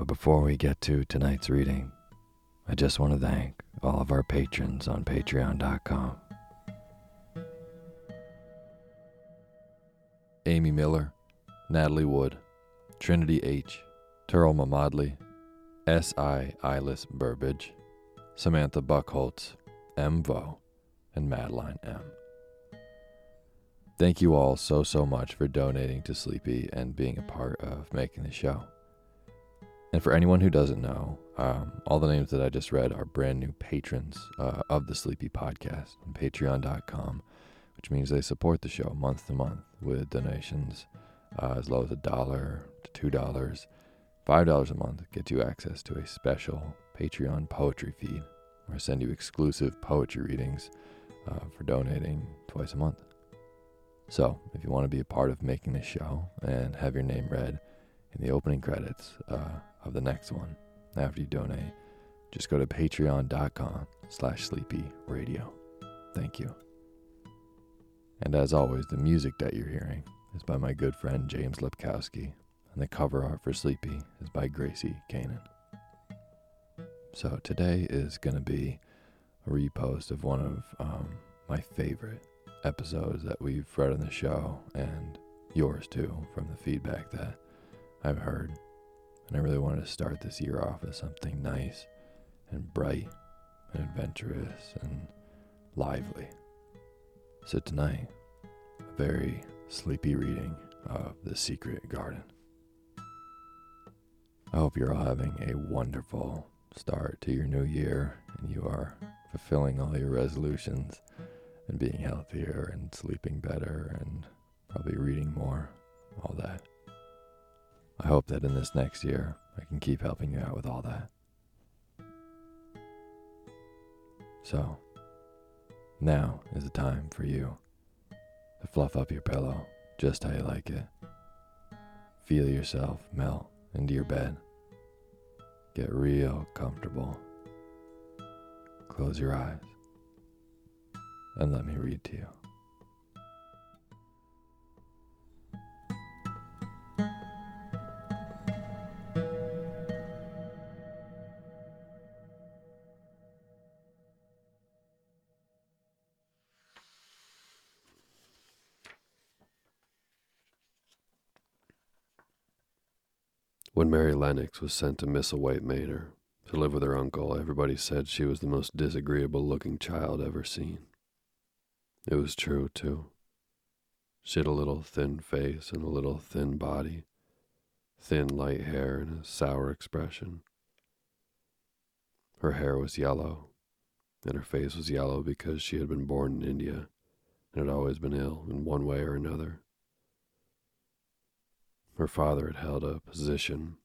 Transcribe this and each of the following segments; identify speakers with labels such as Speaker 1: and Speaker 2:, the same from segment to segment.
Speaker 1: But before we get to tonight's reading, I just want to thank all of our patrons on patreon.com. Amy Miller, Natalie Wood, Trinity H., Turl Mamadli, S.I. Eyeless Burbage, Samantha Buckholtz, M. Vo, and Madeline M. Thank you all so, so much for donating to Sleepy and being a part of making the show. And for anyone who doesn't know, um, all the names that I just read are brand new patrons uh, of the Sleepy Podcast on patreon.com, which means they support the show month to month with donations uh, as low as a dollar to two dollars. Five dollars a month gets you access to a special Patreon poetry feed where I send you exclusive poetry readings
Speaker 2: uh, for donating twice a month. So, if you want to be a part of making this show and have your name read in the opening credits uh, of the next one after you donate, just go to patreon.com slash sleepy radio. Thank you. And as always, the music that you're hearing is by my good friend James Lipkowski, and the cover art for Sleepy is by Gracie Kanan. So today is going to be a repost of one of um, my favorite episodes that we've read on the show, and yours too, from the feedback that I've heard. And I really wanted to start this year off with something nice and bright and adventurous and lively. So tonight, a very sleepy reading of The Secret Garden. I hope you're all having a wonderful start to your new year and you are fulfilling all your resolutions and being healthier and sleeping better and probably reading more, all that. I hope that in this next year I can keep helping you out with all that. So, now is the time for you to fluff up your pillow just how you like it. Feel yourself melt into your bed. Get real comfortable. Close your eyes and let me read to you.
Speaker 1: When Mary Lennox was sent to Misselthwaite Manor to live with her uncle, everybody said she was the most disagreeable looking child ever seen. It was true, too. She had a little thin face and a little thin body, thin light hair and a sour expression. Her hair was yellow, and her face was yellow because she had been born in India and had always been ill in one way or another. Her father had held a position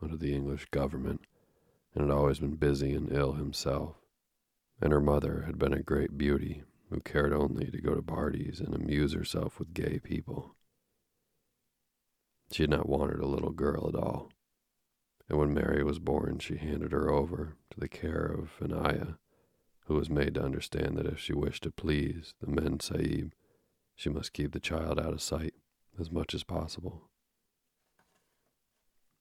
Speaker 1: under the English government and had always been busy and ill himself, and her mother had been a great beauty who cared only to go to parties and amuse herself with gay people. She had not wanted a little girl at all, and when Mary was born, she handed her over to the care of an ayah, who was made to understand that if she wished to please the Mem Sahib, she must keep the child out of sight as much as possible.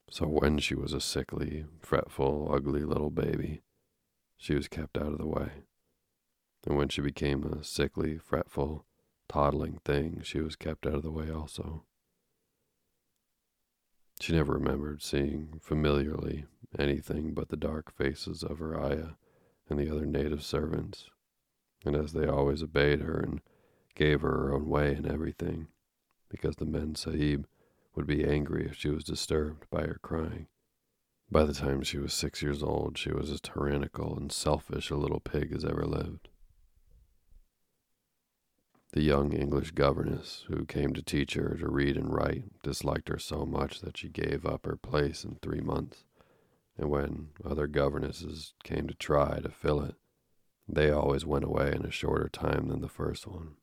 Speaker 1: So when she was a sickly, fretful, ugly little baby, she was kept out of the way. And when she became a sickly, fretful, toddling thing, she was kept out of the way also. She never remembered seeing familiarly anything but the dark faces of her ayah and the other native servants, and as they always obeyed her and gave her her own way in everything, because the Mem Sahib would be angry if she was disturbed by her crying. By the time she was six years old, she was as tyrannical and selfish a little pig as ever lived. The young English governess who came to teach her to read and write disliked her so much that she gave up her place in three months, and when other governesses came to try to fill it, they always went away in a shorter time than the first one.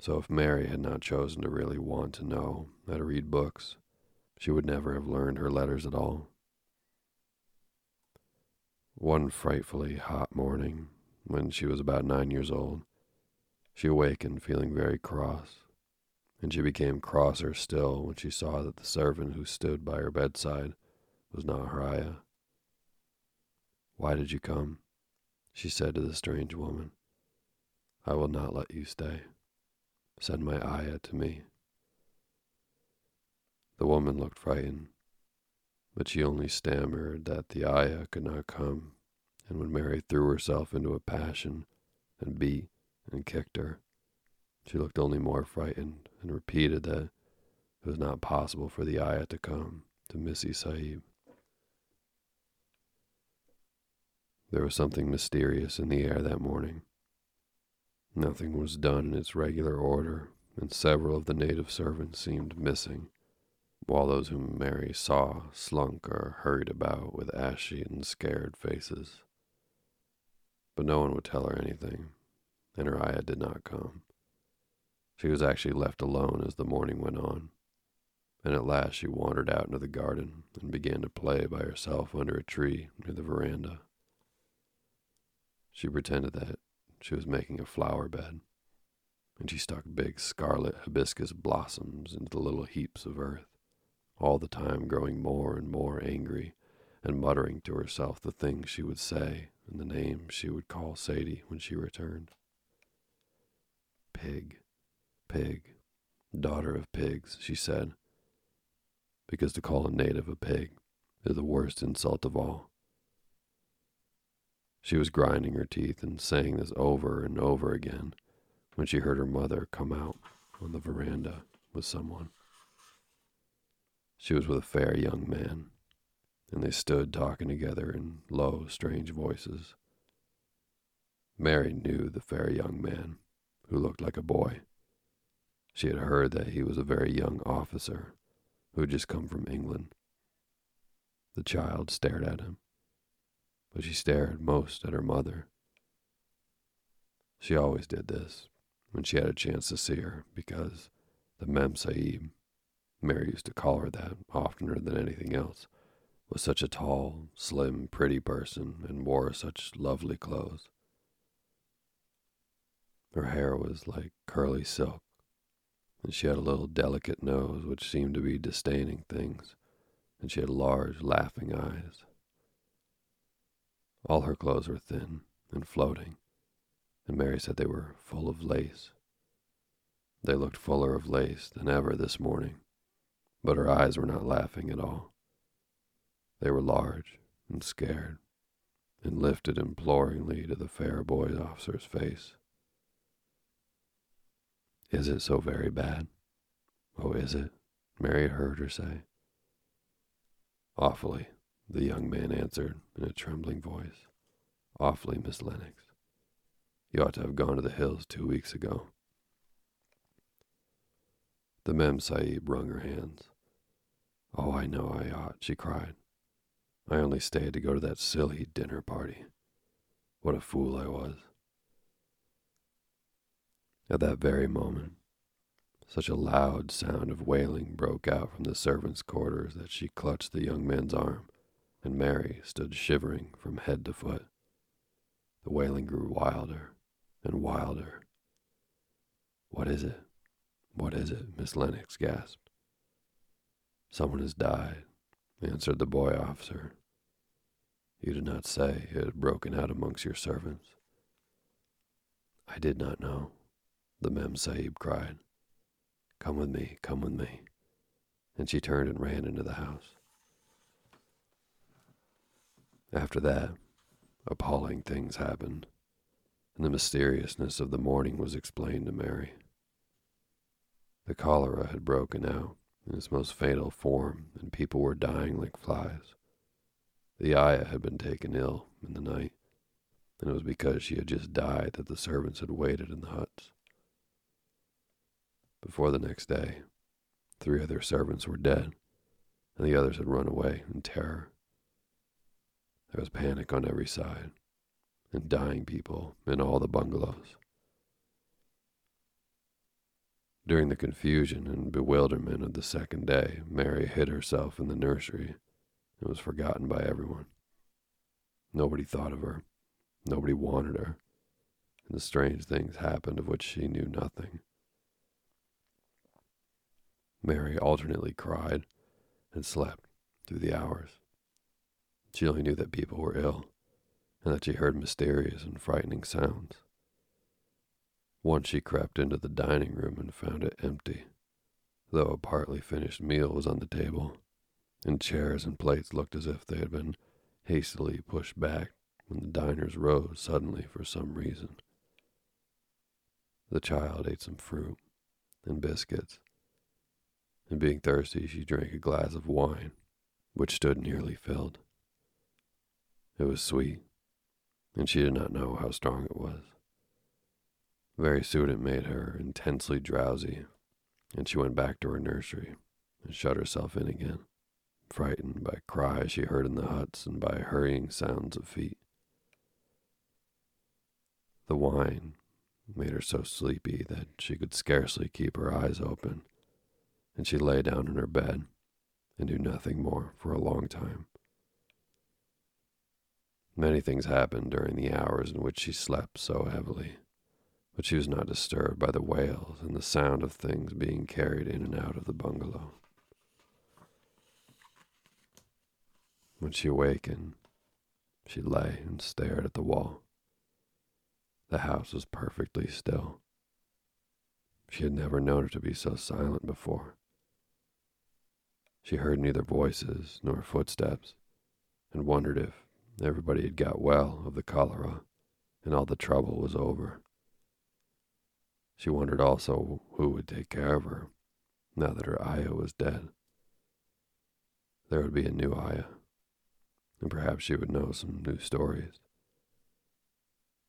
Speaker 1: So if Mary had not chosen to really want to know how to read books, she would never have learned her letters at all. One frightfully hot morning, when she was about nine years old, she awakened feeling very cross, and she became crosser still when she saw that the servant who stood by her bedside was not her ayah. Why did you come? she said to the strange woman. I will not let you stay. Send my ayah to me. The woman looked frightened, but she only stammered that the ayah could not come, and when Mary threw herself into a passion and beat and kicked her, she looked only more frightened and repeated that it was not possible for the ayah to come to Missy Sahib. There was something mysterious in the air that morning. Nothing was done in its regular order, and several of the native servants seemed missing, while those whom Mary saw slunk or hurried about with ashy and scared faces. But no one would tell her anything, and her ayah did not come. She was actually left alone as the morning went on, and at last she wandered out into the garden and began to play by herself under a tree near the veranda. She pretended that she was making a flower bed, and she stuck big scarlet hibiscus blossoms into the little heaps of earth, all the time growing more and more angry and muttering to herself the things she would say and the names she would call Saidie when she returned. Pig, pig, daughter of pigs, she said, because to call a native a pig is the worst insult of all. She was grinding her teeth and saying this over and over again when she heard her mother come out on the veranda with someone. She was with a fair young man, and they stood talking together in low, strange voices. Mary knew the fair young man, who looked like a boy. She had heard that he was a very young officer who had just come from England. The child stared at him, but she stared most at her mother. She always did this when she had a chance to see her because the Mem Sahib, Mary used to call her that oftener than anything else, was such a tall, slim, pretty person and wore such lovely clothes. Her hair was like curly silk, and she had a little delicate nose which seemed to be disdaining things, and she had large, laughing eyes. All her clothes were thin and floating, and Mary said they were full of lace. They looked fuller of lace than ever this morning, but her eyes were not laughing at all. They were large and scared, and lifted imploringly to the fair boy officer's face. Is it so very bad? Oh, is it? Mary heard her say. Awfully, the young man answered in a trembling voice. Awfully, Miss Lennox. You ought to have gone to the hills two weeks ago. The Mem Sahib wrung her hands. Oh, I know I ought, she cried. I only stayed to go to that silly dinner party. What a fool I was. At that very moment, such a loud sound of wailing broke out from the servants' quarters that she clutched the young man's arm, and Mary stood shivering from head to foot. The wailing grew wilder and wilder. What is it? What is it? Miss Lennox gasped. Someone has died, answered the boy officer. You did not say it had broken out amongst your servants. I did not know, the Mem Sahib cried. Come with me, come with me. And she turned and ran into the house. After that, appalling things happened, and the mysteriousness of the morning was explained to Mary. The cholera had broken out in its most fatal form, and people were dying like flies. The ayah had been taken ill in the night, and it was because she had just died that the servants had waited in the huts. Before the next day, three of their servants were dead, and the others had run away in terror. There was panic on every side, and dying people in all the bungalows. During the confusion and bewilderment of the second day, Mary hid herself in the nursery and was forgotten by everyone. Nobody thought of her, nobody wanted her, and the strange things happened of which she knew nothing. Mary alternately cried and slept through the hours. She only knew that people were ill and that she heard mysterious and frightening sounds. Once she crept into the dining room and found it empty, though a partly finished meal was on the table, and chairs and plates looked as if they had been hastily pushed back when the diners rose suddenly for some reason. The child ate some fruit and biscuits and being thirsty, she drank a glass of wine, which stood nearly filled. It was sweet, and she did not know how strong it was. Very soon it made her intensely drowsy, and she went back to her nursery and shut herself in again, frightened by cries she heard in the huts and by hurrying sounds of feet. The wine made her so sleepy that she could scarcely keep her eyes open, and she lay down in her bed and do nothing more for a long time. Many things happened during the hours in which she slept so heavily, but she was not disturbed by the wails and the sound of things being carried in and out of the bungalow. When she awakened, she lay and stared at the wall. The house was perfectly still. She had never known it to be so silent before. She heard neither voices nor footsteps, and wondered if everybody had got well of the cholera and all the trouble was over. She wondered also who would take care of her now that her ayah was dead. There would be a new ayah, and perhaps she would know some new stories.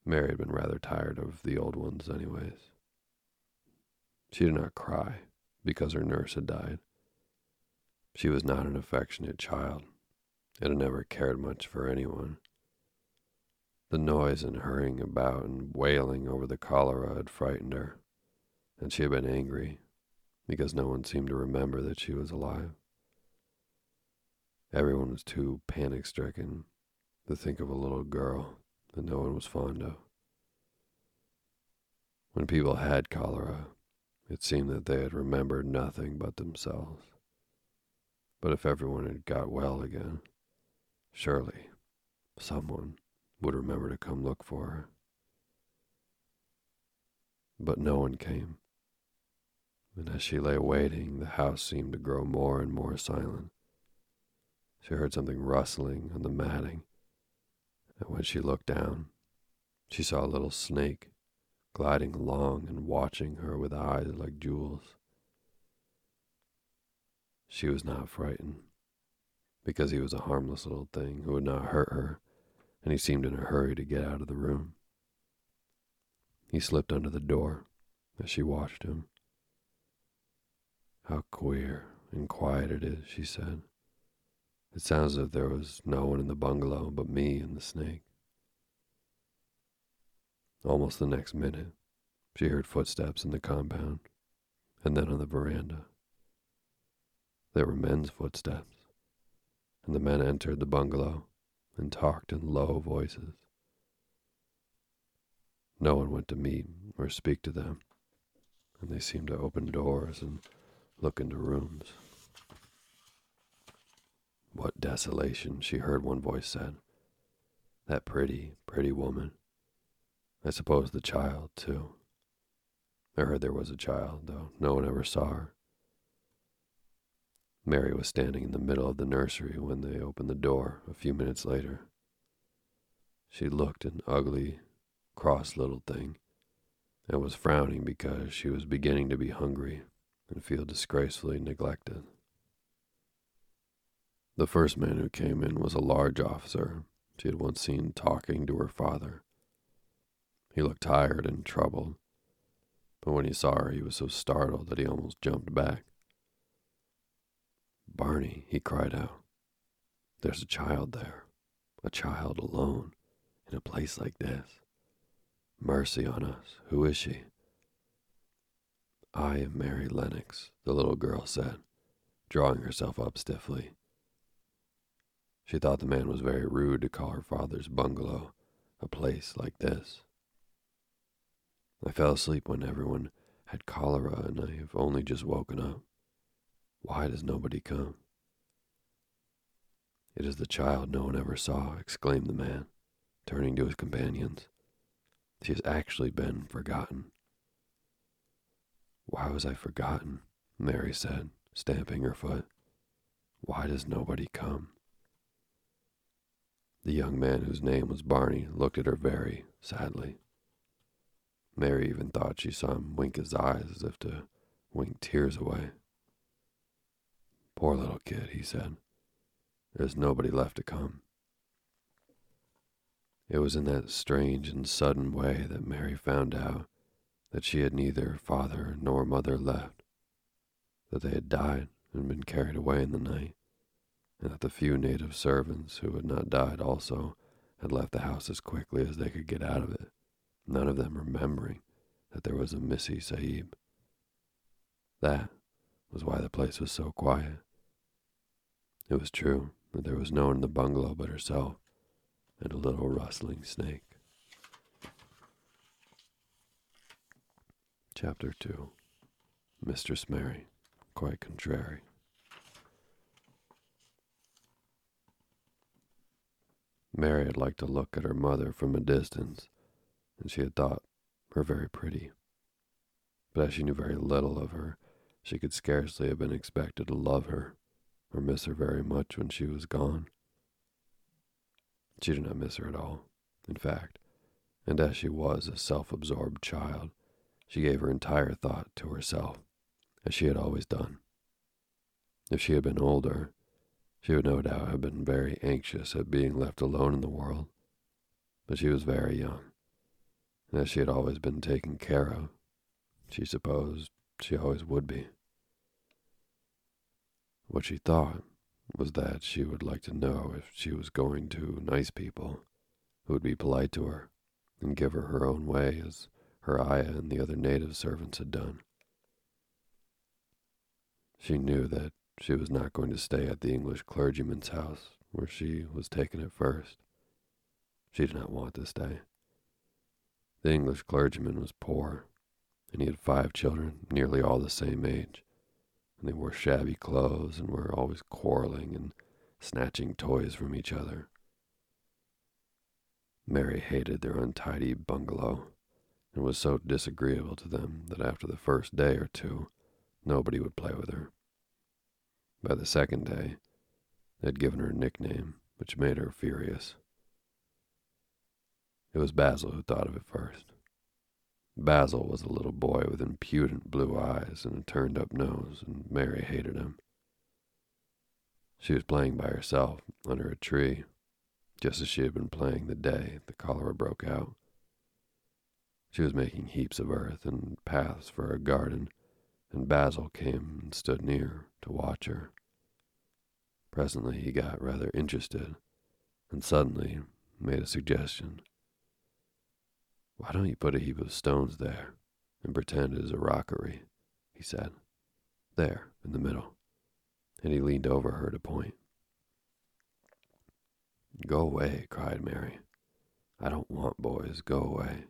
Speaker 1: Mary had been rather tired of the old ones, anyways. She did not cry because her nurse had died. She was not an affectionate child and had never cared much for anyone. The noise and hurrying about and wailing over the cholera had frightened her, and she had been angry because no one seemed to remember that she was alive. Everyone was too panic stricken to think of a little girl that no one was fond of. When people had cholera, it seemed that they had remembered nothing but themselves. But if everyone had got well again, surely someone would remember to come look for her. But no one came, and as she lay waiting, the house seemed to grow more and more silent. She heard something rustling on the matting, and when she looked down, she saw a little snake gliding along and watching her with eyes like jewels. She was not frightened, because he was a harmless little thing who would not hurt her, and he seemed in a hurry to get out of the room. He slipped under the door as she watched him. How queer and quiet it is, she said. It sounds as if there was no one in the bungalow but me and the snake. Almost the next minute, she heard footsteps in the compound and then on the veranda. There were men's footsteps, and the men entered the bungalow and talked in low voices. No one went to meet or speak to them, and they seemed to open doors and look into rooms. What desolation, she heard one voice said. That pretty, pretty woman. I suppose the child, too. I heard there was a child, though no one ever saw her. Mary was standing in the middle of the nursery when they opened the door a few minutes later. She looked an ugly, cross little thing, and was frowning because she was beginning to be hungry and feel disgracefully neglected. The first man who came in was a large officer she had once seen talking to her father. He looked tired and troubled, but when he saw her, he was so startled that he almost jumped back. Barney, he cried out. There's a child there, a child alone, in a place like this. Mercy on us, who is she? I am Mary Lennox, the little girl said, drawing herself up stiffly. She thought the man was very rude to call her father's bungalow a place like this. I fell asleep when everyone had cholera, and I have only just woken up. Why does nobody come? It is the child no one ever saw, exclaimed the man, turning to his companions. She has actually been forgotten. Why was I forgotten? Mary said, stamping her foot. Why does nobody come? The young man, whose name was Barney, looked at her very sadly. Mary even thought she saw him wink his eyes as if to wink tears away. Poor little kid, he said. There's nobody left to come. It was in that strange and sudden way that Mary found out that she had neither father nor mother left, that they had died and been carried away in the night, and that the few native servants who had not died also had left the house as quickly as they could get out of it, none of them remembering that there was a Missy Sahib. That was why the place was so quiet. It was true that there was no one in the bungalow but herself and a little rustling snake. Chapter 2 Mistress Mary, quite contrary. Mary had liked to look at her mother from a distance, and she had thought her very pretty. But as she knew very little of her, she could scarcely have been expected to love her or miss her very much when she was gone. She did not miss her at all, in fact, and as she was a self absorbed child, she gave her entire thought to herself, as she had always done. If she had been older, she would no doubt have been very anxious at being left alone in the world, but she was very young, and as she had always been taken care of, she supposed she always would be. What she thought was that she would like to know if she was going to nice people who would be polite to her and give her her own way as her ayah and the other native servants had done. She knew that she was not going to stay at the English clergyman's house where she was taken at first. She did not want to stay. The English clergyman was poor, and he had five children, nearly all the same age and they wore shabby clothes and were always quarreling and snatching toys from each other. Mary hated their untidy bungalow and was so disagreeable to them that after the first day or two, nobody would play with her. By the second day, they had given her a nickname which made her furious. It was Basil who thought of it first. Basil was a little boy with impudent blue eyes and a turned up nose, and Mary hated him. She was playing by herself under a tree, just as she had been playing the day the cholera broke out. She was making heaps of earth and paths for her garden, and Basil came and stood near to watch her. Presently he got rather interested, and suddenly made a suggestion. Why don't you put a heap of stones there and pretend it is a rockery? he said. There, in the middle. And he leaned over her to point. Go away, cried Mary. I don't want boys. Go away.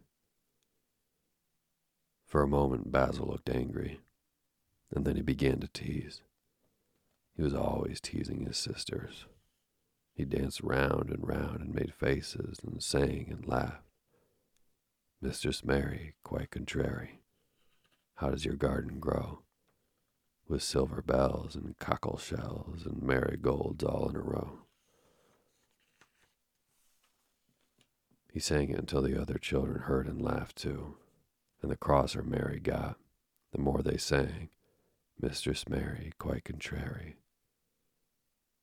Speaker 1: For a moment, Basil looked angry, and then he began to tease. He was always teasing his sisters. He danced round and round and made faces and sang and laughed. Mistress Mary, quite contrary. How does your garden grow? With silver bells and cockle shells and marigolds all in a row. He sang it until the other children heard and laughed too, and the crosser Mary got, the more they sang, Mistress Mary, quite contrary.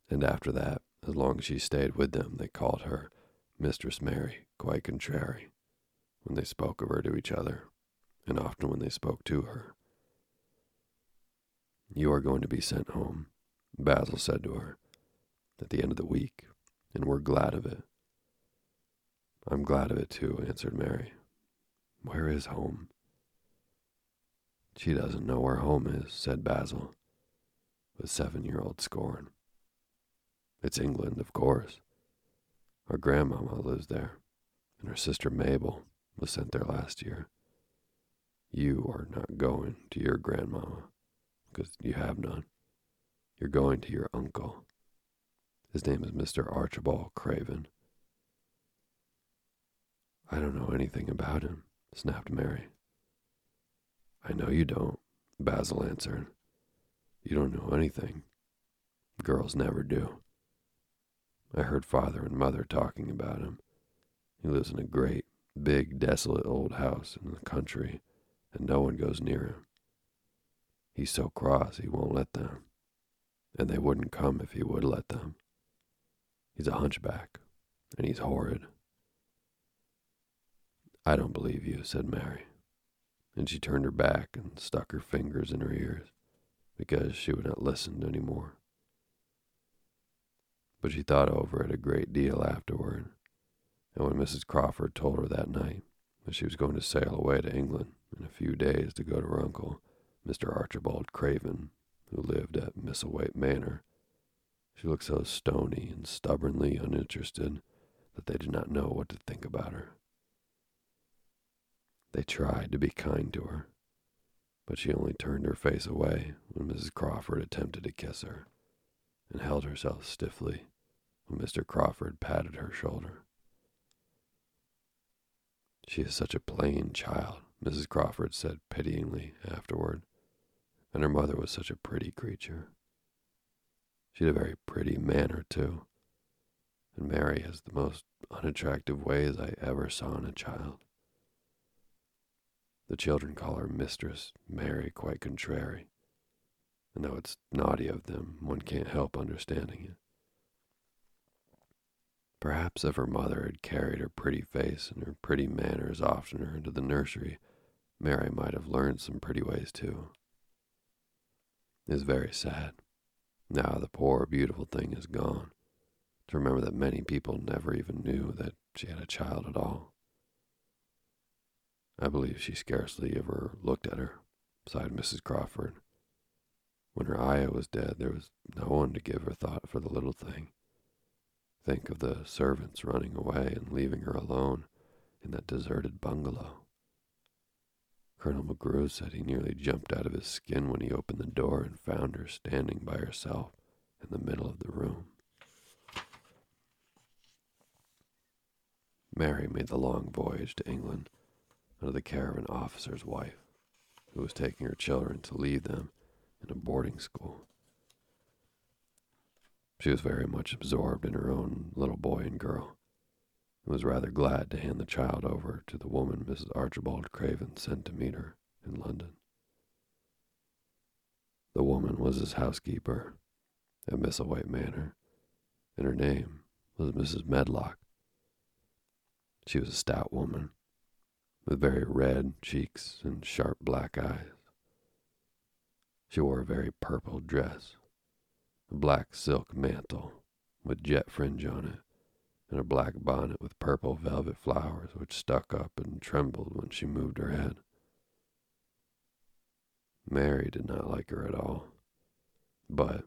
Speaker 1: And after that, as long as she stayed with them, they called her Mistress Mary, quite contrary when they spoke of her to each other, and often when they spoke to her. You are going to be sent home, Basil said to her, at the end of the week, and we're glad of it. I'm glad of it too, answered Mary. Where is home? She doesn't know where home is, said Basil, with seven year old scorn. It's England, of course. Our grandmamma lives there, and her sister Mabel was sent there last year. You are not going to your grandmama, because you have none. You're going to your uncle. His name is Mr. Archibald Craven. I don't know anything about him, snapped Mary. I know you don't, Basil answered. You don't know anything. Girls never do. I heard father and mother talking about him. He lives in a great, big, desolate old house in the country, and no one goes near him. He's so cross he won't let them, and they wouldn't come if he would let them. He's a hunchback, and he's horrid. I don't believe you, said Mary, and she turned her back and stuck her fingers in her ears because she would not listen any more. But she thought over it a great deal afterward and when Mrs. Crawford told her that night that she was going to sail away to England in a few days to go to her uncle, Mr. Archibald Craven, who lived at Misselthwaite Manor. She looked so stony and stubbornly uninterested that they did not know what to think about her. They tried to be kind to her, but she only turned her face away when Mrs. Crawford attempted to kiss her, and held herself stiffly when Mr. Crawford patted her shoulder. She is such a plain child, Mrs. Crawford said pityingly afterward, and her mother was such a pretty creature. She had a very pretty manner, too, and Mary has the most unattractive ways I ever saw in a child. The children call her Mistress Mary quite contrary, and though it's naughty of them, one can't help understanding it. Perhaps if her mother had carried her pretty face and her pretty manners oftener into the nursery, Mary might have learned some pretty ways too. It is very sad, now the poor, beautiful thing is gone, to remember that many people never even knew that she had a child at all. I believe she scarcely ever looked at her, sighed Mrs. Crawford. When her ayah was dead, there was no one to give her thought for the little thing. Think of the servants running away and leaving her alone in that deserted bungalow. Colonel McGrew said he nearly jumped out of his skin when he opened the door and found her standing by herself in the middle of the room. Mary made the long voyage to England under the care of an officer's wife who was taking her children to leave them in a boarding school. She was very much absorbed in her own little boy and girl, and was rather glad to hand the child over to the woman Mrs. Archibald Craven sent to meet her in London. The woman was his housekeeper at Misselthwaite Manor, and her name was Mrs. Medlock. She was a stout woman, with very red cheeks and sharp black eyes. She wore a very purple dress, black silk mantle with jet fringe on it, and a black bonnet with purple velvet flowers which stuck up and trembled when she moved her head. Mary did not like her at all, but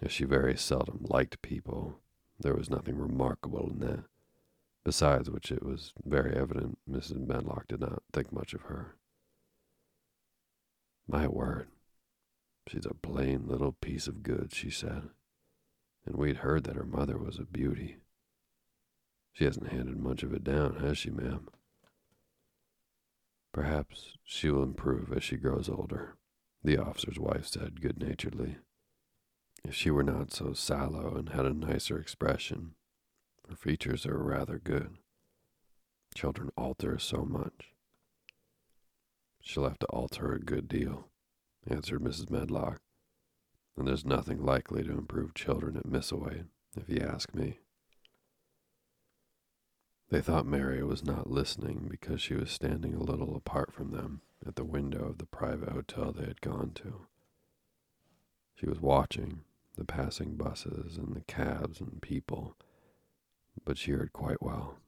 Speaker 1: as she very seldom liked people, there was nothing remarkable in that besides which it was very evident Mrs. Medlock did not think much of her. My word, she's a plain little piece of goods, she said, and we'd heard that her mother was a beauty. She hasn't handed much of it down, has she, ma'am? Perhaps she will improve as she grows older, the officer's wife said good naturedly. If she were not so sallow and had a nicer expression, her features are rather good. Children alter so much. She'll have to alter a good deal, answered Mrs. Medlock. And there's nothing likely to improve children at Misselthwaite, if you ask me. They thought Mary was not listening because she was standing a little apart from them at the window of the private hotel they had gone to. She was watching the passing buses and the cabs and people but she heard quite well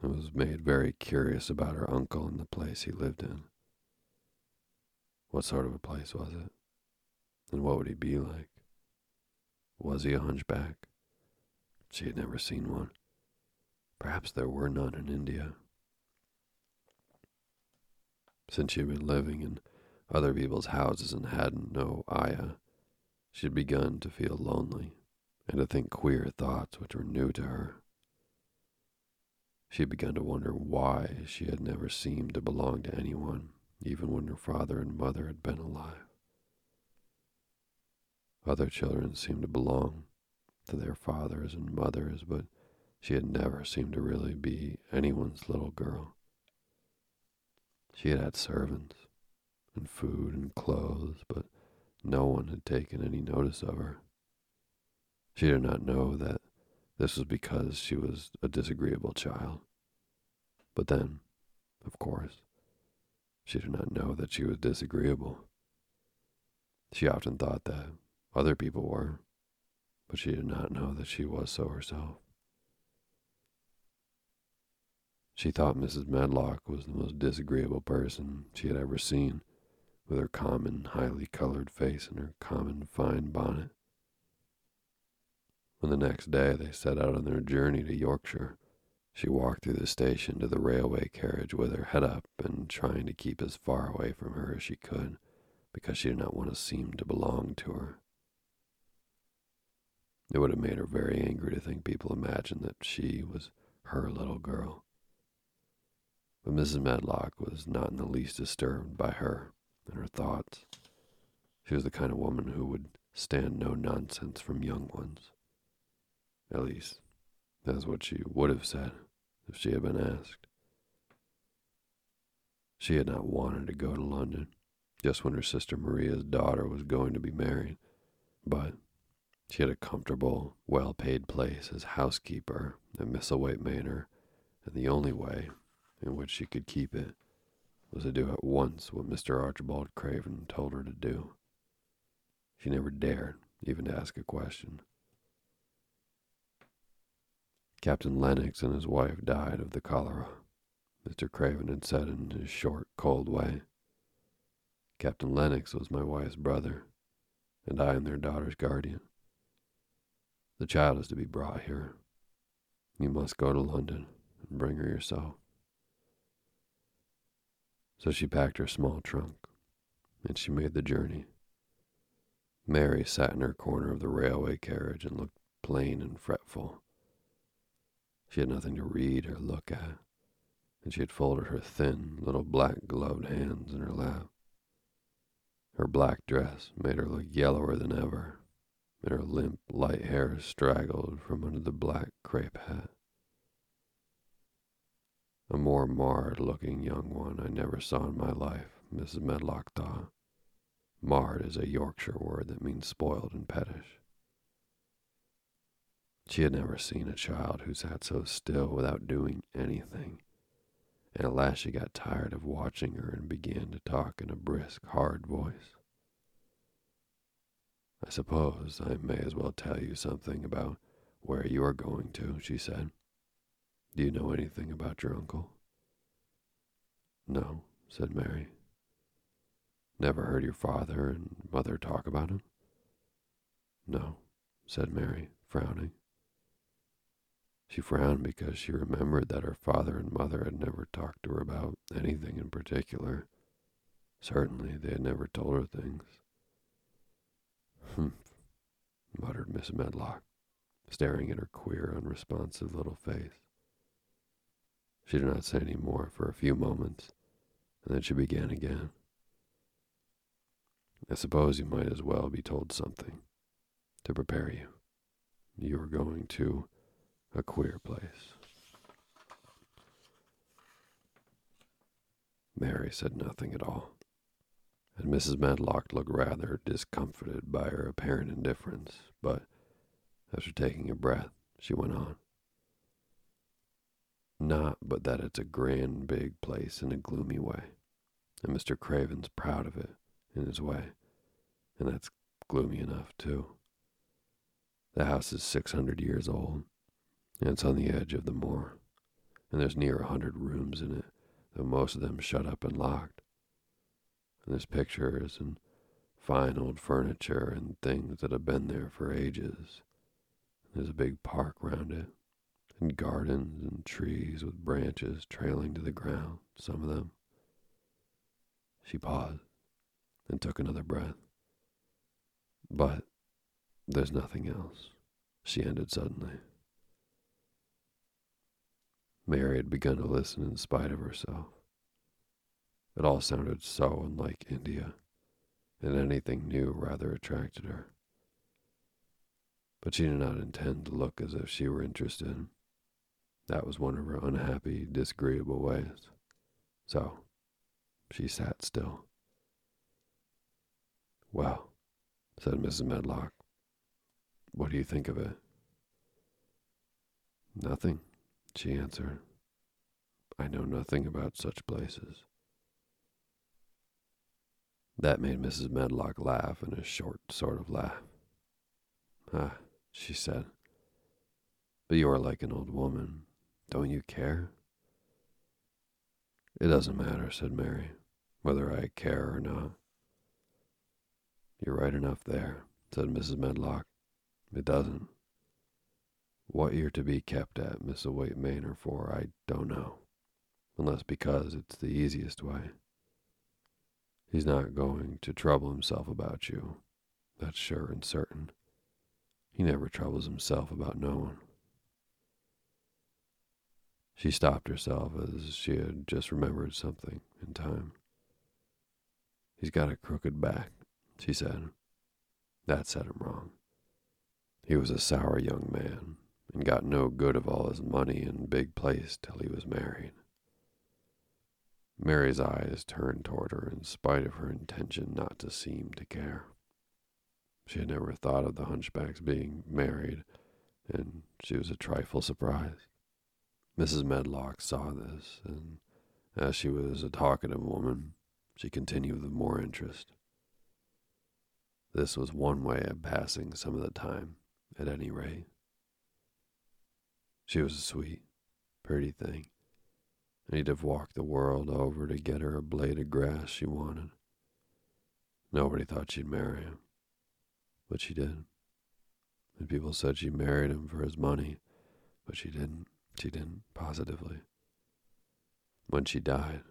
Speaker 1: and was made very curious about her uncle and the place he lived in. What sort of a place was it? And what would he be like? Was he a hunchback? She had never seen one. Perhaps there were none in India. Since she had been living in other people's houses and hadn't no ayah, she had begun to feel lonely and to think queer thoughts which were new to her. She had begun to wonder why she had never seemed to belong to anyone, even when her father and mother had been alive. Other children seemed to belong to their fathers and mothers, but she had never seemed to really be anyone's little girl. She had had servants and food and clothes, but no one had taken any notice of her. She did not know that this was because she was a disagreeable child. But then, of course, she did not know that she was disagreeable. She often thought that other people were, but she did not know that she was so herself. She thought Mrs. Medlock was the most disagreeable person she had ever seen, with her common, highly colored face and her common, fine bonnet. When the next day they set out on their journey to Yorkshire, she walked through the station to the railway carriage with her head up and trying to keep as far away from her as she could because she did not want to seem to belong to her. It would have made her very angry to think people imagined that she was her little girl. But Mrs. Medlock was not in the least disturbed by her and her thoughts. She was the kind of woman who would stand no nonsense from young ones. At least, that's what she would have said if she had been asked. She had not wanted to go to London just when her sister Maria's daughter was going to be married, but she had a comfortable, well paid place as housekeeper at Misselthwaite Manor, and the only way in which she could keep it was to do at once what Mr. Archibald Craven told her to do. She never dared even to ask a question. Captain Lennox and his wife died of the cholera, Mr. Craven had said in his short, cold way. Captain Lennox was my wife's brother, and I am their daughter's guardian. The child is to be brought here. You must go to London and bring her yourself. So she packed her small trunk, and she made the journey. Mary sat in her corner of the railway carriage and looked plain and fretful. She had nothing to read or look at, and she had folded her thin, little black gloved hands in her lap. Her black dress made her look yellower than ever, and her limp, light hair straggled from under the black crepe hat. A more marred looking young one I never saw in my life, Mrs. Medlock thought. Marred is a Yorkshire word that means spoiled and pettish. She had never seen a child who sat so still without doing anything, and at last she got tired of watching her and began to talk in a brisk, hard voice. I suppose I may as well tell you something about where you are going to, she said. Do you know anything about your uncle? No, said Mary. Never heard your father and mother talk about him? No, said Mary, frowning. She frowned because she remembered that her father and mother had never talked to her about anything in particular. Certainly, they had never told her things. Humph, muttered Miss Medlock, staring at her queer, unresponsive little face. She did not say any more for a few moments, and then she began again. I suppose you might as well be told something to prepare you. You are going to a queer place. Mary said nothing at all, and Mrs. Medlock looked rather discomfited by her apparent indifference, but after taking a breath, she went on. Not but that it's a grand big place in a gloomy way, and Mr. Craven's proud of it in his way, and that's gloomy enough, too. The house is 600 years old, and it's on the edge of the moor, and there's near a hundred rooms in it, though most of them shut up and locked. And there's pictures and fine old furniture and things that have been there for ages. There's a big park round it, and gardens and trees with branches trailing to the ground, some of them. She paused and took another breath. But there's nothing else, she ended suddenly. Mary had begun to listen in spite of herself. It all sounded so unlike India, and anything new rather attracted her. But she did not intend to look as if she were interested. That was one of her unhappy, disagreeable ways. So she sat still. Well, said Mrs. Medlock, what do you think of it? Nothing, she answered. I know nothing about such places. That made Mrs. Medlock laugh in a short sort of laugh. Ah, she said, but you are like an old woman. Don't you care? It doesn't matter, said Mary, whether I care or not. You're right enough there, said Mrs. Medlock. It doesn't. What you're to be kept at Misselthwaite Manor for, I don't know, unless because it's the easiest way. He's not going to trouble himself about you, that's sure and certain. He never troubles himself about no one. She stopped herself as she had just remembered something in time. He's got a crooked back, she said. That set him wrong. He was a sour young man and got no good of all his money and big place till he was married. Mary's eyes turned toward her in spite of her intention not to seem to care. She had never thought of the hunchback's being married, and she was a trifle surprised. Mrs. Medlock saw this, and as she was a talkative woman, she continued with more interest. This was one way of passing some of the time, at any rate. She was a sweet, pretty thing, and he'd have walked the world over to get her a blade of grass she wanted. Nobody thought she'd marry him, but she did. And people said she married him for his money, but she didn't. She didn't, positively. When she died,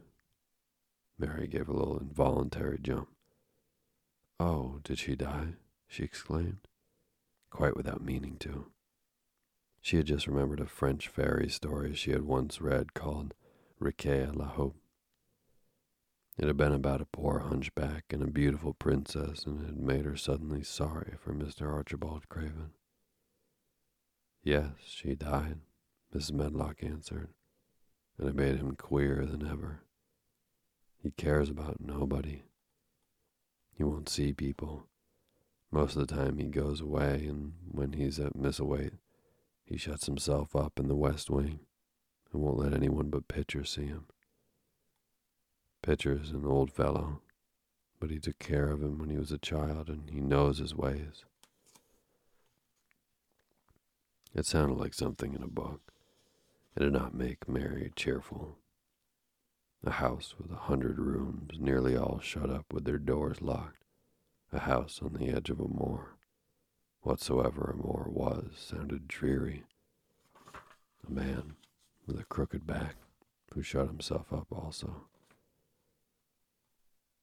Speaker 1: Mary gave a little involuntary jump. Oh, did she die? she exclaimed, quite without meaning to. She had just remembered a French fairy story she had once read called Riquet à la Houppe. It had been about a poor hunchback and a beautiful princess, and it had made her suddenly sorry for Mr. Archibald Craven. Yes, she died, Mrs. Medlock answered, and it made him queerer than ever. He cares about nobody. He won't see people. Most of the time he goes away, and when he's at Misselthwaite, he shuts himself up in the west wing and won't let anyone but Pitcher see him. Pitcher's an old fellow, but he took care of him when he was a child and he knows his ways. It sounded like something in a book. It did not make Mary cheerful. A house with a hundred rooms, nearly all shut up with their doors locked. A house on the edge of a moor whatsoever a moor was, sounded dreary. A man with a crooked back who shut himself up also.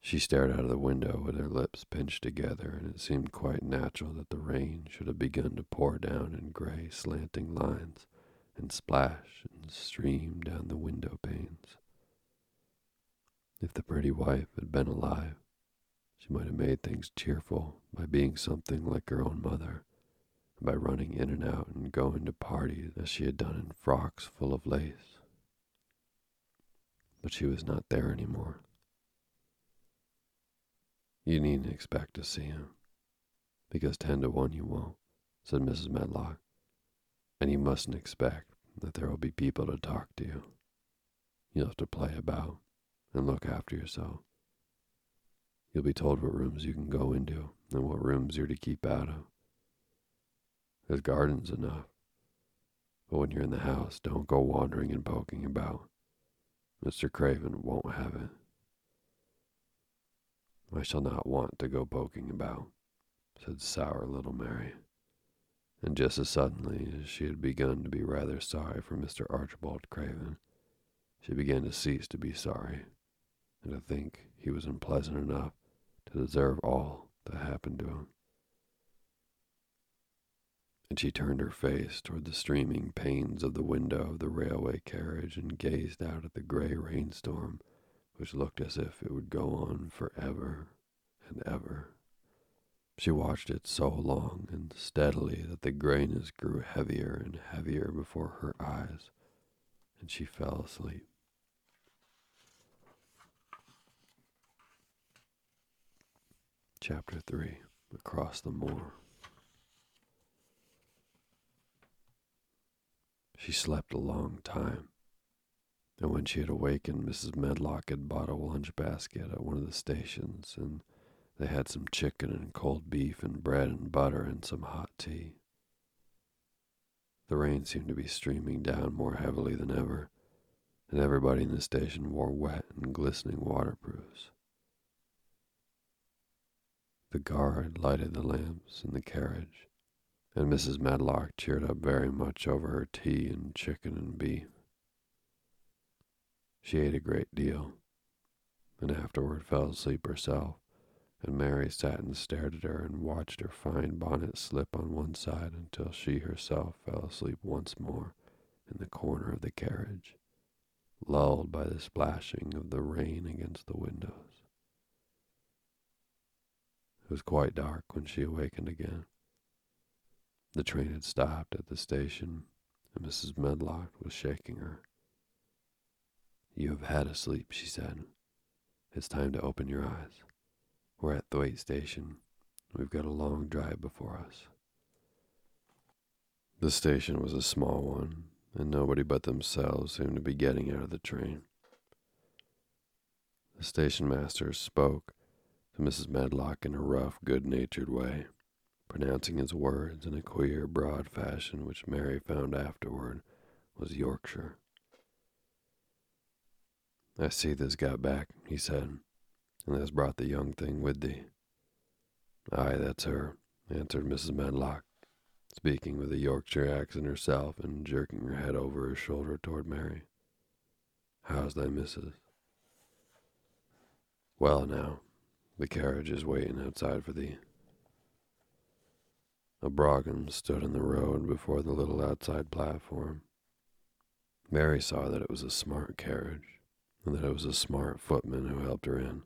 Speaker 1: She stared out of the window with her lips pinched together, and it seemed quite natural that the rain should have begun to pour down in gray, slanting lines and splash and stream down the window panes. If the pretty wife had been alive, she might have made things cheerful by being something like her own mother, by running in and out and going to parties as she had done in frocks full of lace. But she was not there any more. You needn't expect to see him, because ten to one you won't, said Mrs. Medlock, and you mustn't expect that there will be people to talk to you. You'll have to play about and look after yourself. You'll be told what rooms you can go into and what rooms you're to keep out of. There's gardens enough. But when you're in the house, don't go wandering and poking about. Mr. Craven won't have it. I shall not want to go poking about, said sour little Mary. And just as suddenly as she had begun to be rather sorry for Mr. Archibald Craven, she began to cease to be sorry, and to think he was unpleasant enough to deserve all that happened to him. And she turned her face toward the streaming panes of the window of the railway carriage and gazed out at the gray rainstorm, which looked as if it would go on forever and ever. She watched it so long and steadily that the grayness grew heavier and heavier before her eyes, and she fell asleep. Chapter 3 Across the Moor. She slept a long time, and when she had awakened, Mrs. Medlock had bought a lunch basket at one of the stations, and they had some chicken and cold beef and bread and butter and some hot tea. The rain seemed to be streaming down more heavily than ever, and everybody in the station wore wet and glistening waterproofs. The guard lighted the lamps in the carriage, and Mrs. Medlock cheered up very much over her tea and chicken and beef. She ate a great deal, and afterward fell asleep herself, and Mary sat and stared at her and watched her fine bonnet slip on one side until she herself fell asleep once more in the corner of the carriage, lulled by the splashing of the rain against the windows. It was quite dark when she awakened again. The train had stopped at the station, and Mrs. Medlock was shaking her. You have had a sleep, she said. It's time to open your eyes. We're at Thwaite Station. We've got a long drive before us. The station was a small one, and nobody but themselves seemed to be getting out of the train. The station master spoke to Mrs. Medlock in a rough, good natured way, pronouncing his words in a queer, broad fashion which Mary found afterward was Yorkshire. I see they's got back, he said, and has brought the young thing with thee. Aye, that's her, answered Mrs. Medlock, speaking with a Yorkshire accent herself and jerking her head over her shoulder toward Mary. How's thy missus? Well, now, the carriage is waiting outside for thee. A brougham stood in the road before the little outside platform. Mary saw that it was a smart carriage, and that it was a smart footman who helped her in.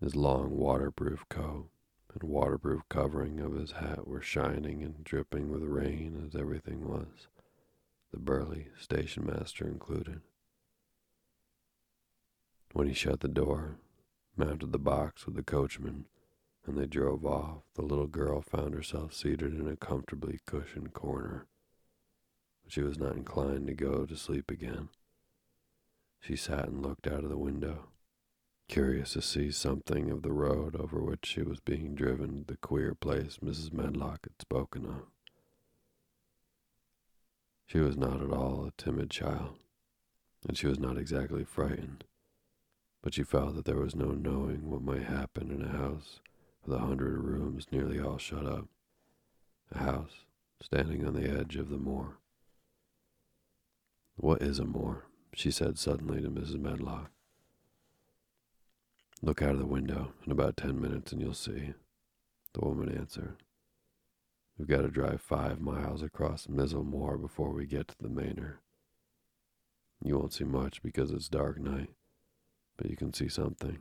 Speaker 1: His long waterproof coat and waterproof covering of his hat were shining and dripping with rain as everything was, the burly station master included. When he shut the door, mounted the box with the coachman, and they drove off, the little girl found herself seated in a comfortably cushioned corner. But she was not inclined to go to sleep again. She sat and looked out of the window, curious to see something of the road over which she was being driven to the queer place Mrs. Medlock had spoken of. She was not at all a timid child, and she was not exactly frightened but she felt that there was no knowing what might happen in a house with a hundred rooms nearly all shut up, a house standing on the edge of the moor. What is a moor? she said suddenly to Mrs. Medlock. Look out of the window in about ten minutes and you'll see, the woman answered. We've got to drive five miles across Missel Moor before we get to the manor. You won't see much because it's dark night but you can see something.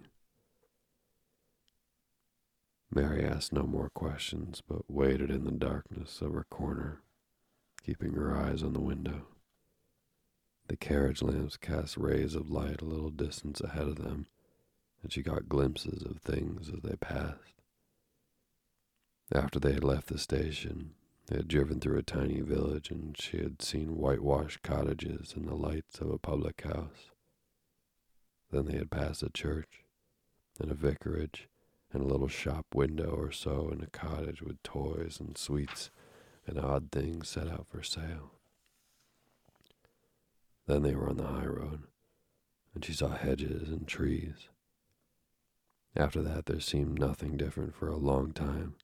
Speaker 1: Mary asked no more questions, but waited in the darkness of her corner, keeping her eyes on the window. The carriage lamps cast rays of light a little distance ahead of them, and she got glimpses of things as they passed. After they had left the station, they had driven through a tiny village, and she had seen whitewashed cottages and the lights of a public house. Then they had passed a church and a vicarage and a little shop window or so and a cottage with toys and sweets and odd things set out for sale. Then they were on the high road, and she saw hedges and trees. After that, there seemed nothing different for a long time,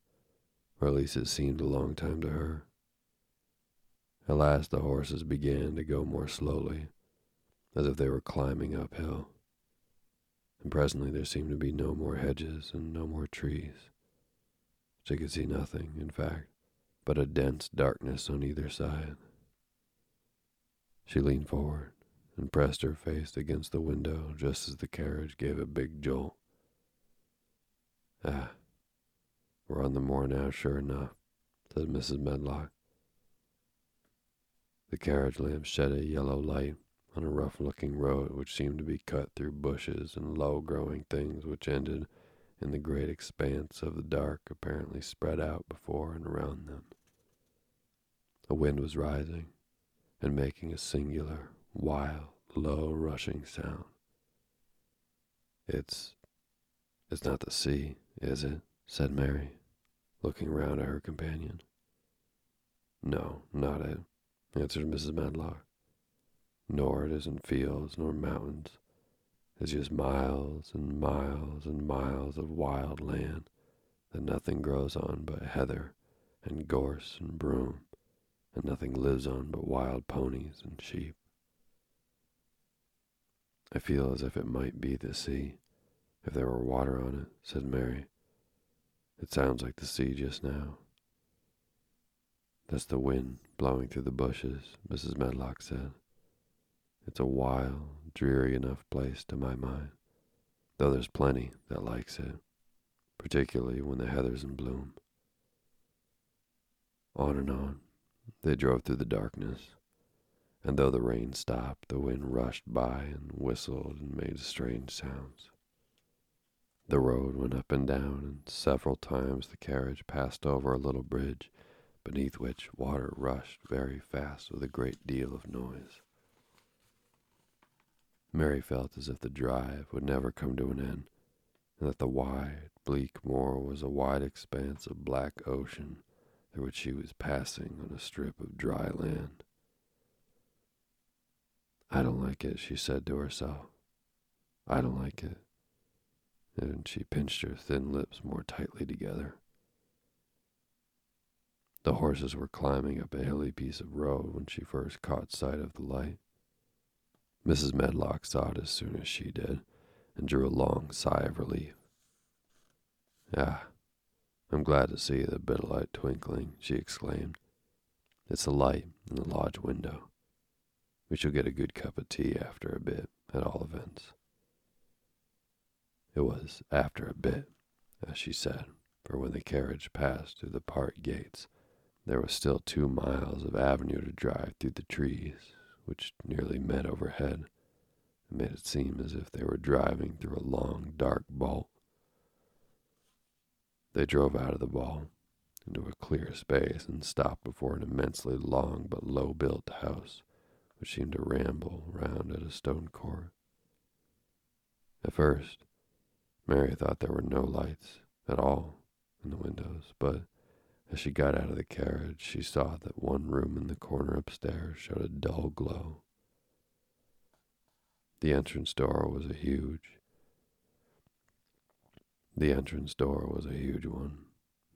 Speaker 1: or at least it seemed a long time to her. At last, the horses began to go more slowly, as if they were climbing uphill and presently there seemed to be no more hedges and no more trees. She could see nothing, in fact, but a dense darkness on either side. She leaned forward and pressed her face against the window just as the carriage gave a big jolt. Ah, we're on the moor now, sure enough, said Mrs. Medlock. The carriage lamp shed a yellow light on a rough looking road which seemed to be cut through bushes and low growing things which ended in the great expanse of the dark apparently spread out before and around them. A wind was rising and making a singular, wild, low rushing sound. It's it's not the sea, is it? said Mary, looking round at her companion. No, not it, answered Mrs. Medlock. Nor it isn't fields nor mountains. It's just miles and miles and miles of wild land that nothing grows on but heather and gorse and broom, and nothing lives on but wild ponies and sheep. I feel as if it might be the sea, if there were water on it, said Mary. It sounds like the sea just now. That's the wind blowing through the bushes, Mrs. Medlock said. It's a wild, dreary enough place to my mind, though there's plenty that likes it, particularly when the heather's in bloom. On and on they drove through the darkness, and though the rain stopped, the wind rushed by and whistled and made strange sounds. The road went up and down, and several times the carriage passed over a little bridge beneath which water rushed very fast with a great deal of noise. Mary felt as if the drive would never come to an end, and that the wide, bleak moor was a wide expanse of black ocean through which she was passing on a strip of dry land. I don't like it, she said to herself. I don't like it. And she pinched her thin lips more tightly together. The horses were climbing up a hilly piece of road when she first caught sight of the light. Mrs. Medlock saw it as soon as she did and drew a long sigh of relief. Ah, I'm glad to see the bit of light twinkling, she exclaimed. It's the light in the lodge window. We shall get a good cup of tea after a bit, at all events. It was after a bit, as she said, for when the carriage passed through the park gates, there was still two miles of avenue to drive through the trees, which nearly met overhead, and made it seem as if they were driving through a long, dark vault. They drove out of the vault into a clear space and stopped before an immensely long but low built house, which seemed to ramble round at a stone court. At first, Mary thought there were no lights at all in the windows, but as she got out of the carriage, she saw that one room in the corner upstairs showed a dull glow. The entrance door was a huge the entrance door was a huge one,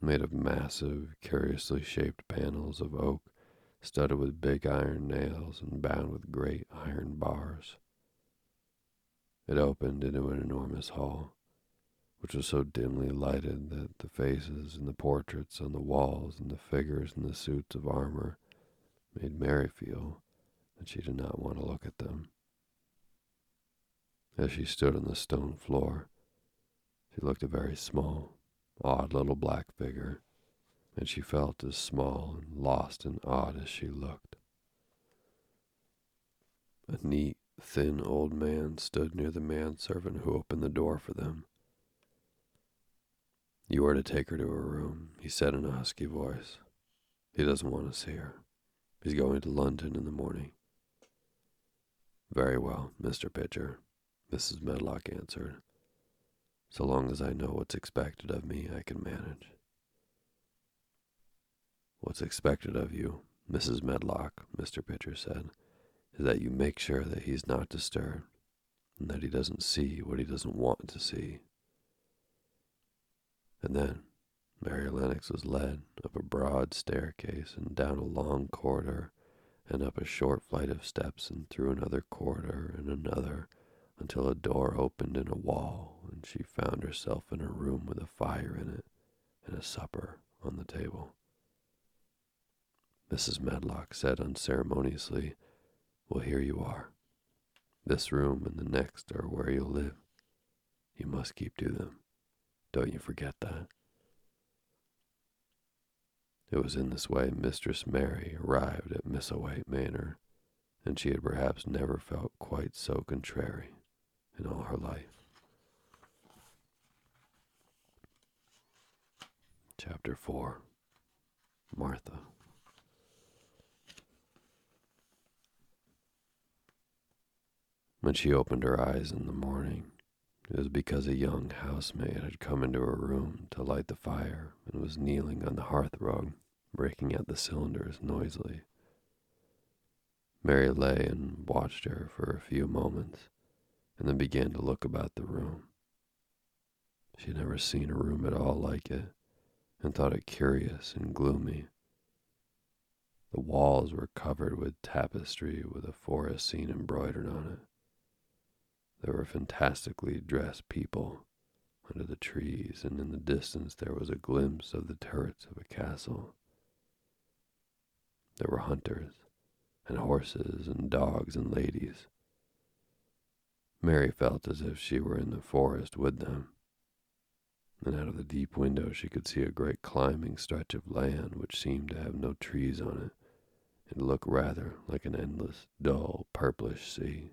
Speaker 1: made of massive, curiously shaped panels of oak, studded with big iron nails and bound with great iron bars. It opened into an enormous hall, which was so dimly lighted that the faces and the portraits on the walls and the figures in the suits of armor made Mary feel that she did not want to look at them. As she stood on the stone floor, she looked a very small, odd little black figure, and she felt as small and lost and odd as she looked. A neat, thin old man stood near the manservant who opened the door for them. You are to take her to her room, he said in a husky voice. He doesn't want to see her. He's going to London in the morning. Very well, Mr. Pitcher, Mrs. Medlock answered. So long as I know what's expected of me, I can manage. What's expected of you, Mrs. Medlock, Mr. Pitcher said, is that you make sure that he's not disturbed and that he doesn't see what he doesn't want to see. And then Mary Lennox was led up a broad staircase and down a long corridor and up a short flight of steps and through another corridor and another until a door opened in a wall and she found herself in a room with a fire in it and a supper on the table. Mrs. Medlock said unceremoniously, Well, here you are. This room and the next are where you'll live. You must keep to them. Don't you forget that. It was in this way Mistress Mary arrived at Misselthwaite Manor, and she had perhaps never felt quite so contrary in all her life. Chapter 4 Martha When she opened her eyes in the morning, it was because a young housemaid had come into her room to light the fire and was kneeling on the hearth rug, breaking out the cylinders noisily. Mary lay and watched her for a few moments, and then began to look about the room. She had never seen a room at all like it, and thought it curious and gloomy. The walls were covered with tapestry with a forest scene embroidered on it. There were fantastically dressed people under the trees, and in the distance there was a glimpse of the turrets of a castle. There were hunters, and horses, and dogs, and ladies. Mary felt as if she were in the forest with them and out of the deep window she could see a great climbing stretch of land which seemed to have no trees on it. and looked rather like an endless, dull, purplish sea.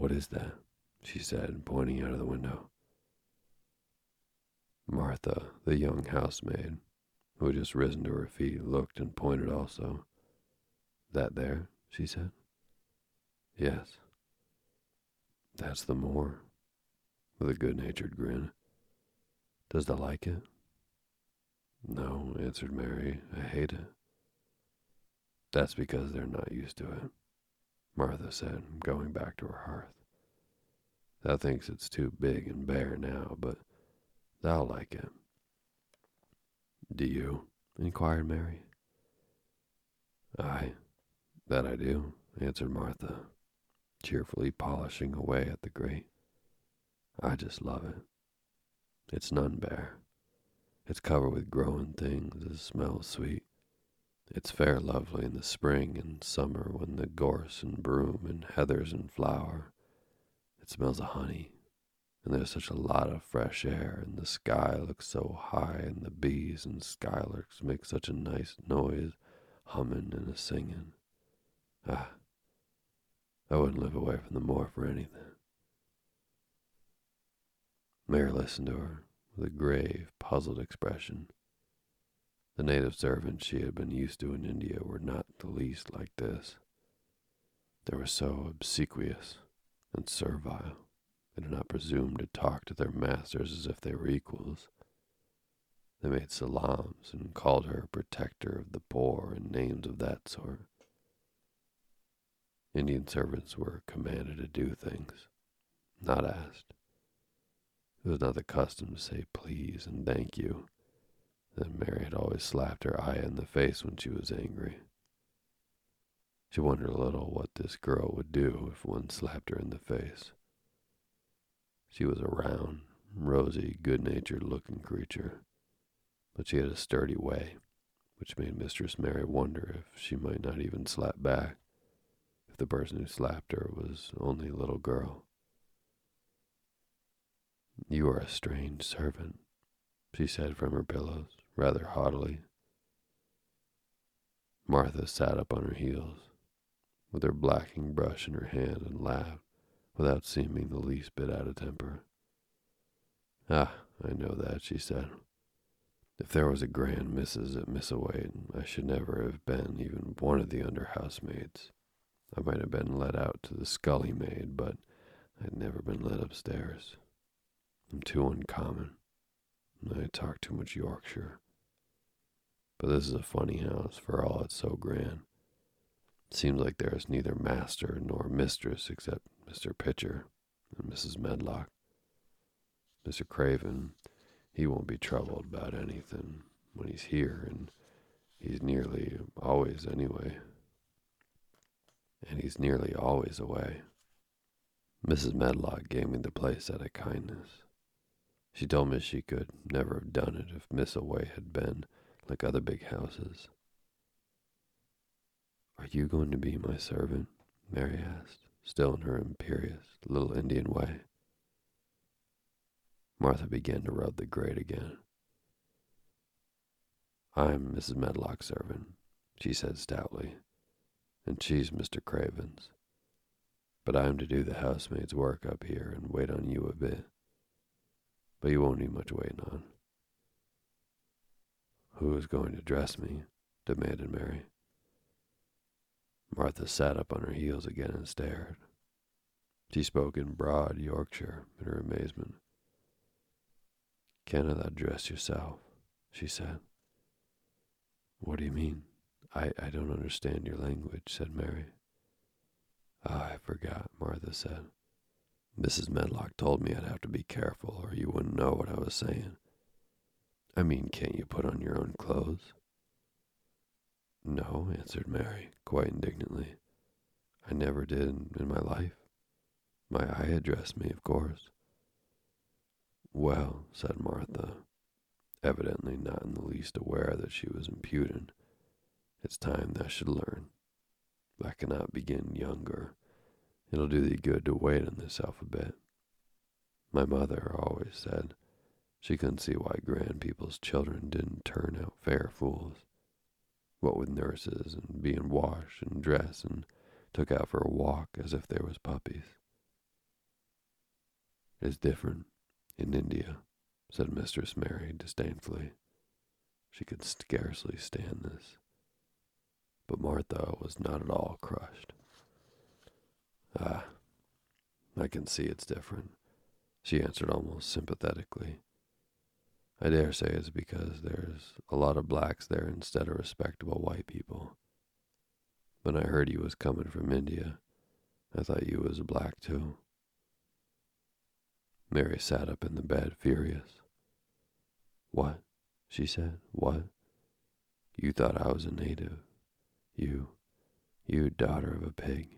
Speaker 1: What is that? she said, pointing out of the window. Martha, the young housemaid, who had just risen to her feet, looked and pointed also. That there? she said. Yes. That's the moor, with a good natured grin. Does thou like it? No, answered Mary. I hate it. That's because they're not used to it, Martha said, going back to her hearth. Thou thinks it's too big and bare now, but thou like it. Do you? inquired Mary. Aye, that I do, answered Martha, cheerfully polishing away at the grate. I just love it. It's none bare. It's covered with growing things that smell sweet. It's fair lovely in the spring and summer when the gorse and broom and heather's in flower. It smells of honey, and there's such a lot of fresh air, and the sky looks so high, and the bees and skylarks make such a nice noise, humming and a singing. Ah, I wouldn't live away from the moor for anything. Mary listened to her with a grave, puzzled expression. The native servants she had been used to in India were not the least like this. They were so obsequious and servile. They did not presume to talk to their masters as if they were equals. They made salaams and called her protector of the poor and names of that sort. Indian servants were commanded to do things, not asked. It was not the custom to say please and thank you. Then Mary had always slapped her Ayah in the face when she was angry. She wondered a little what this girl would do if one slapped her in the face. She was a round, rosy, good natured looking creature, but she had a sturdy way, which made Mistress Mary wonder if she might not even slap back, if the person who slapped her was only a little girl. You are a strange servant, she said from her pillows, rather haughtily. Martha sat up on her heels, with her blacking brush in her hand, and laughed, without seeming the least bit out of temper. Ah, I know that, she said. If there was a grand missus at Misselthwaite, I should never have been even one of the under housemaids. I might have been let out to the scully maid, but I'd never been let upstairs. I'm too uncommon. I talk too much Yorkshire. But this is a funny house for all it's so grand. It seems like there is neither master nor mistress except Mr. Pitcher and Mrs. Medlock. Mr. Craven, he won't be troubled about anything when he's here, and he's nearly always anyway. And he's nearly always away. Mrs. Medlock gave me the place out of kindness. She told me she could never have done it if Miss Away had been like other big houses. Are you going to be my servant? Mary asked, still in her imperious little Indian way. Martha began to rub the grate again. I'm Mrs. Medlock's servant, she said stoutly, and she's Mr. Craven's. But I'm to do the housemaid's work up here and wait on you a bit but you won't need much waiting on. Who is going to dress me? demanded Mary. Martha sat up on her heels again and stared. She spoke in broad Yorkshire in her amazement. Cannot thou dress yourself? she said. What do you mean? I, I don't understand your language, said Mary. Ah, I forgot, Martha said. Mrs. Medlock told me I'd have to be careful or you wouldn't know what I was saying. I mean, can't you put on your own clothes? No, answered Mary, quite indignantly. I never did in my life. My Ayah dressed me, of course. Well, said Martha, evidently not in the least aware that she was impudent, it's time thou should learn. I cannot begin younger. It'll do thee good to wait on thyself a bit. My mother always said she couldn't see why grand people's children didn't turn out fair fools. What with nurses and being washed and dressed and took out for a walk as if they was puppies. It's different in India, said Mistress Mary disdainfully. She could scarcely stand this. But Martha was not at all crushed. Ah, I can see it's different, she answered almost sympathetically. I dare say it's because there's a lot of blacks there instead of respectable white people. When I heard you was coming from India, I thought you was black too. Mary sat up in the bed, furious. What? she said. What? You thought I was a native. You, you daughter of a pig.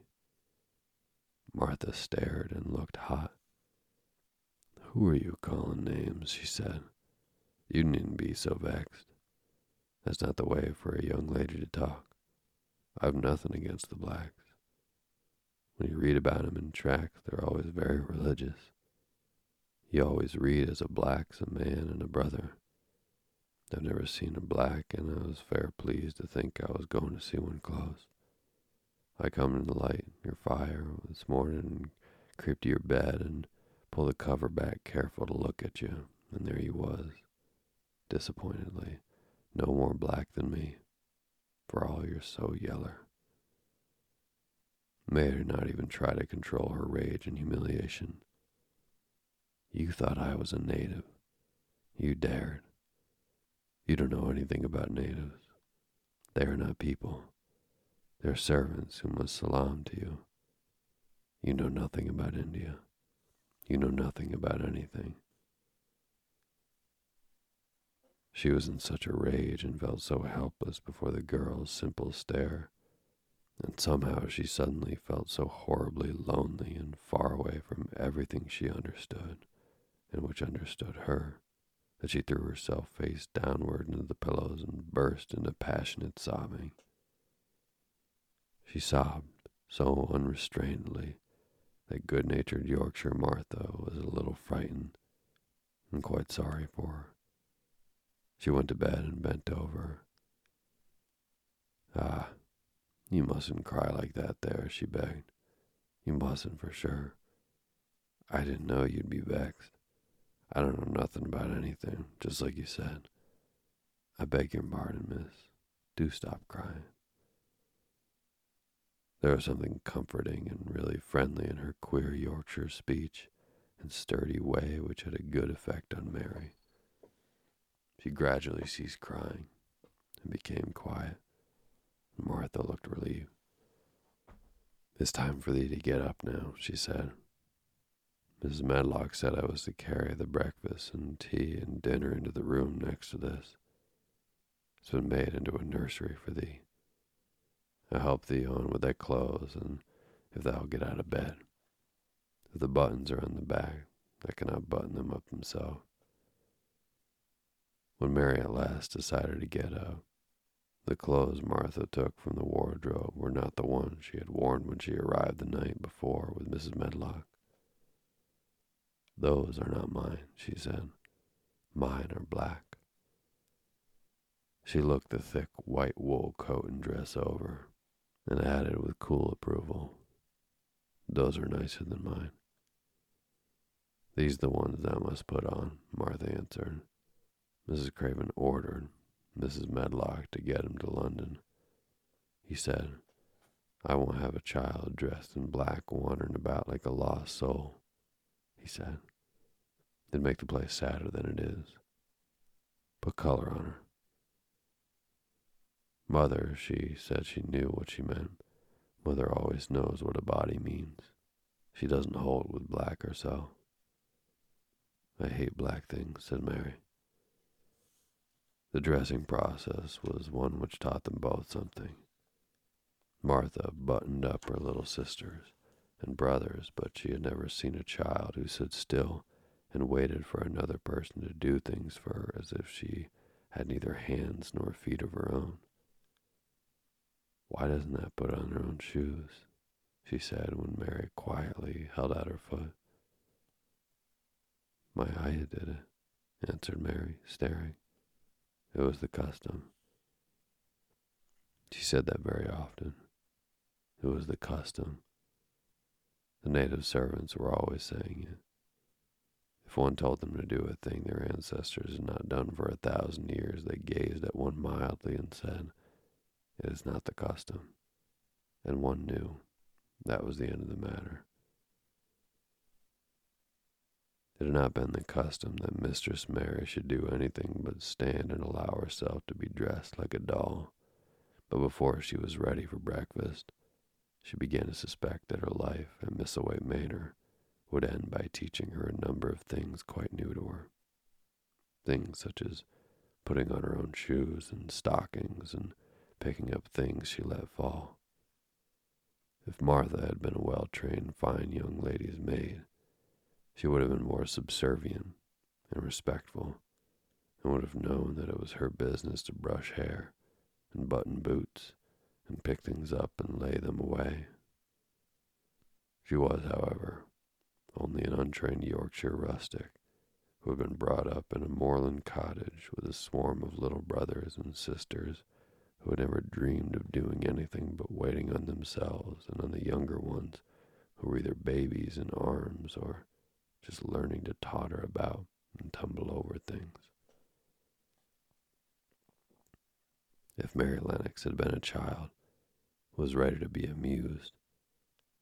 Speaker 1: Martha stared and looked hot. Who are you calling names? she said. You needn't be so vexed. That's not the way for a young lady to talk. I've nothing against the blacks. When you read about 'em in tracts, they're always very religious. You always read as a black's a man and a brother. I've never seen a black, and I was fair pleased to think I was going to see one close. I come in the light your fire this morning and creep to your bed and pull the cover back careful to look at you, and there you was, disappointedly, no more black than me, for all you're so yeller. Mary did not even try to control her rage and humiliation. You thought I was a native. You dared. You don't know anything about natives. They are not people. They're servants who must salaam to you. You know nothing about India. You know nothing about anything. She was in such a rage and felt so helpless before the girl's simple stare, and somehow she suddenly felt so horribly lonely and far away from everything she understood and which understood her, that she threw herself face downward into the pillows and burst into passionate sobbing. She sobbed so unrestrainedly that good natured Yorkshire Martha was a little frightened and quite sorry for her. She went to bed and bent over. Ah, you mustn't cry like that there, she begged. You mustn't for sure. I didn't know you'd be vexed. I don't know nothing about anything, just like you said. I beg your pardon, miss. Do stop crying. There was something comforting and really friendly in her queer Yorkshire speech and sturdy way which had a good effect on Mary. She gradually ceased crying and became quiet. Martha looked relieved. It's time for thee to get up now, she said. Mrs. Medlock said I was to carry the breakfast and tea and dinner into the room next to this. It's been made into a nursery for thee. I'll help thee on with thy clothes, and if thou get out of bed. If the buttons are on the back, I cannot button them up myself. When Mary at last decided to get up, the clothes Martha took from the wardrobe were not the ones she had worn when she arrived the night before with Mrs. Medlock. Those are not mine, she said. Mine are black. She looked the thick white wool coat and dress over, and added with cool approval, Those are nicer than mine. These the ones thou must put on, Martha answered. Mrs. Craven ordered Mrs. Medlock to get him to London. He said, I won't have a child dressed in black wandering about like a lost soul he said. It'd make the place sadder than it is. Put color on her. Mother, she said she knew what she meant. Mother always knows what a body means. She doesn't hold with black herself. I hate black things, said Mary. The dressing process was one which taught them both something. Martha buttoned up her little sisters and brothers, but she had never seen a child who stood still and waited for another person to do things for her as if she had neither hands nor feet of her own. Why doesn't that put on her own shoes? she said when Mary quietly held out her foot. My ayah did it, answered Mary, staring. It was the custom. She said that very often. It was the custom. The native servants were always saying it. If one told them to do a thing their ancestors had not done for a thousand years, they gazed at one mildly and said, It is not the custom. And one knew that was the end of the matter. It had not been the custom that Mistress Mary should do anything but stand and allow herself to be dressed like a doll. But before she was ready for breakfast, she began to suspect that her life at Misselthwaite Manor would end by teaching her a number of things quite new to her. Things such as putting on her own shoes and stockings and picking up things she let fall. If Martha had been a well trained, fine young lady's maid, she would have been more subservient and respectful, and would have known that it was her business to brush hair and button boots and pick things up and lay them away. She was, however, only an untrained Yorkshire rustic who had been brought up in a moorland cottage with a swarm of little brothers and sisters who had never dreamed of doing anything but waiting on themselves and on the younger ones who were either babies in arms or just learning to totter about and tumble over things. If Mary Lennox had been a child, was ready to be amused,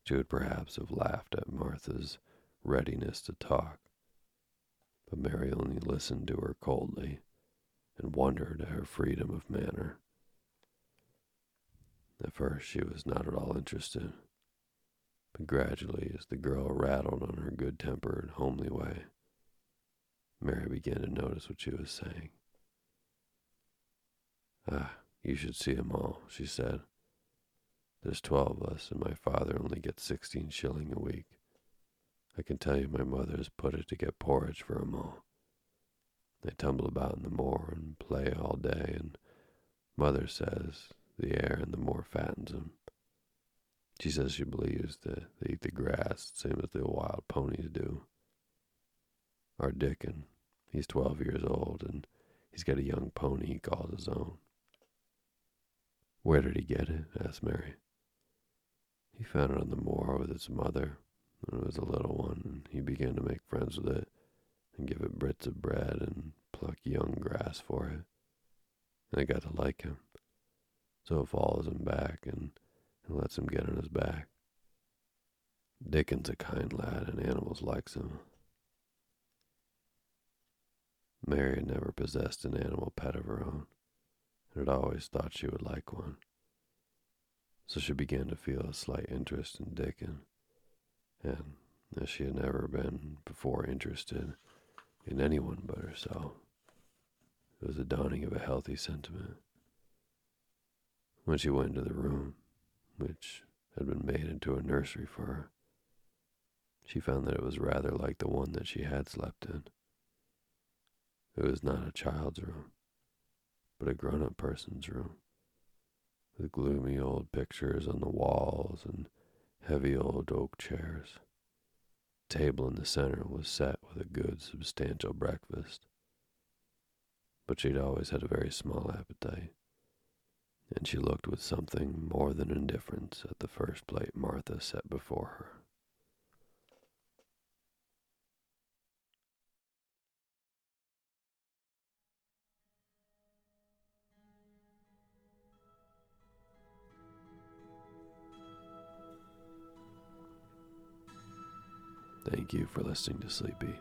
Speaker 1: she would perhaps have laughed at Martha's readiness to talk. But Mary only listened to her coldly and wondered at her freedom of manner. At first, she was not at all interested, but gradually, as the girl rattled on her good tempered, homely way, Mary began to notice what she was saying. Ah, you should see 'em all, she said. There's twelve of us, and my father only gets sixteen shilling a week. I can tell you my mother has put it to get porridge for 'em all. They tumble about in the moor and play all day, and mother says the air in the moor fattens 'em. She says she believes that they eat the grass same as the wild ponies do. Our Dickon, he's twelve years old, and he's got a young pony he calls his own. Where did he get it? asked Mary. He found it on the moor with its mother when it was a little one, and he began to make friends with it and give it bits of bread and pluck young grass for it. And it got to like him. So it follows him back and, and lets him get on his back. Dickon's a kind lad, and animals likes him. Mary had never possessed an animal pet of her own, and had always thought she would like one. So she began to feel a slight interest in Dickon, and as she had never been before interested in anyone but herself, it was the dawning of a healthy sentiment. When she went into the room, which had been made into a nursery for her, she found that it was rather like the one that she had slept in. It was not a child's room, but a grown up person's room, with gloomy old pictures on the walls and heavy old oak chairs. The table in the center was set with a good, substantial breakfast. But she'd always had a very small appetite, and she looked with something more than indifference at the first plate Martha set before her. Thank you for listening to Sleepy.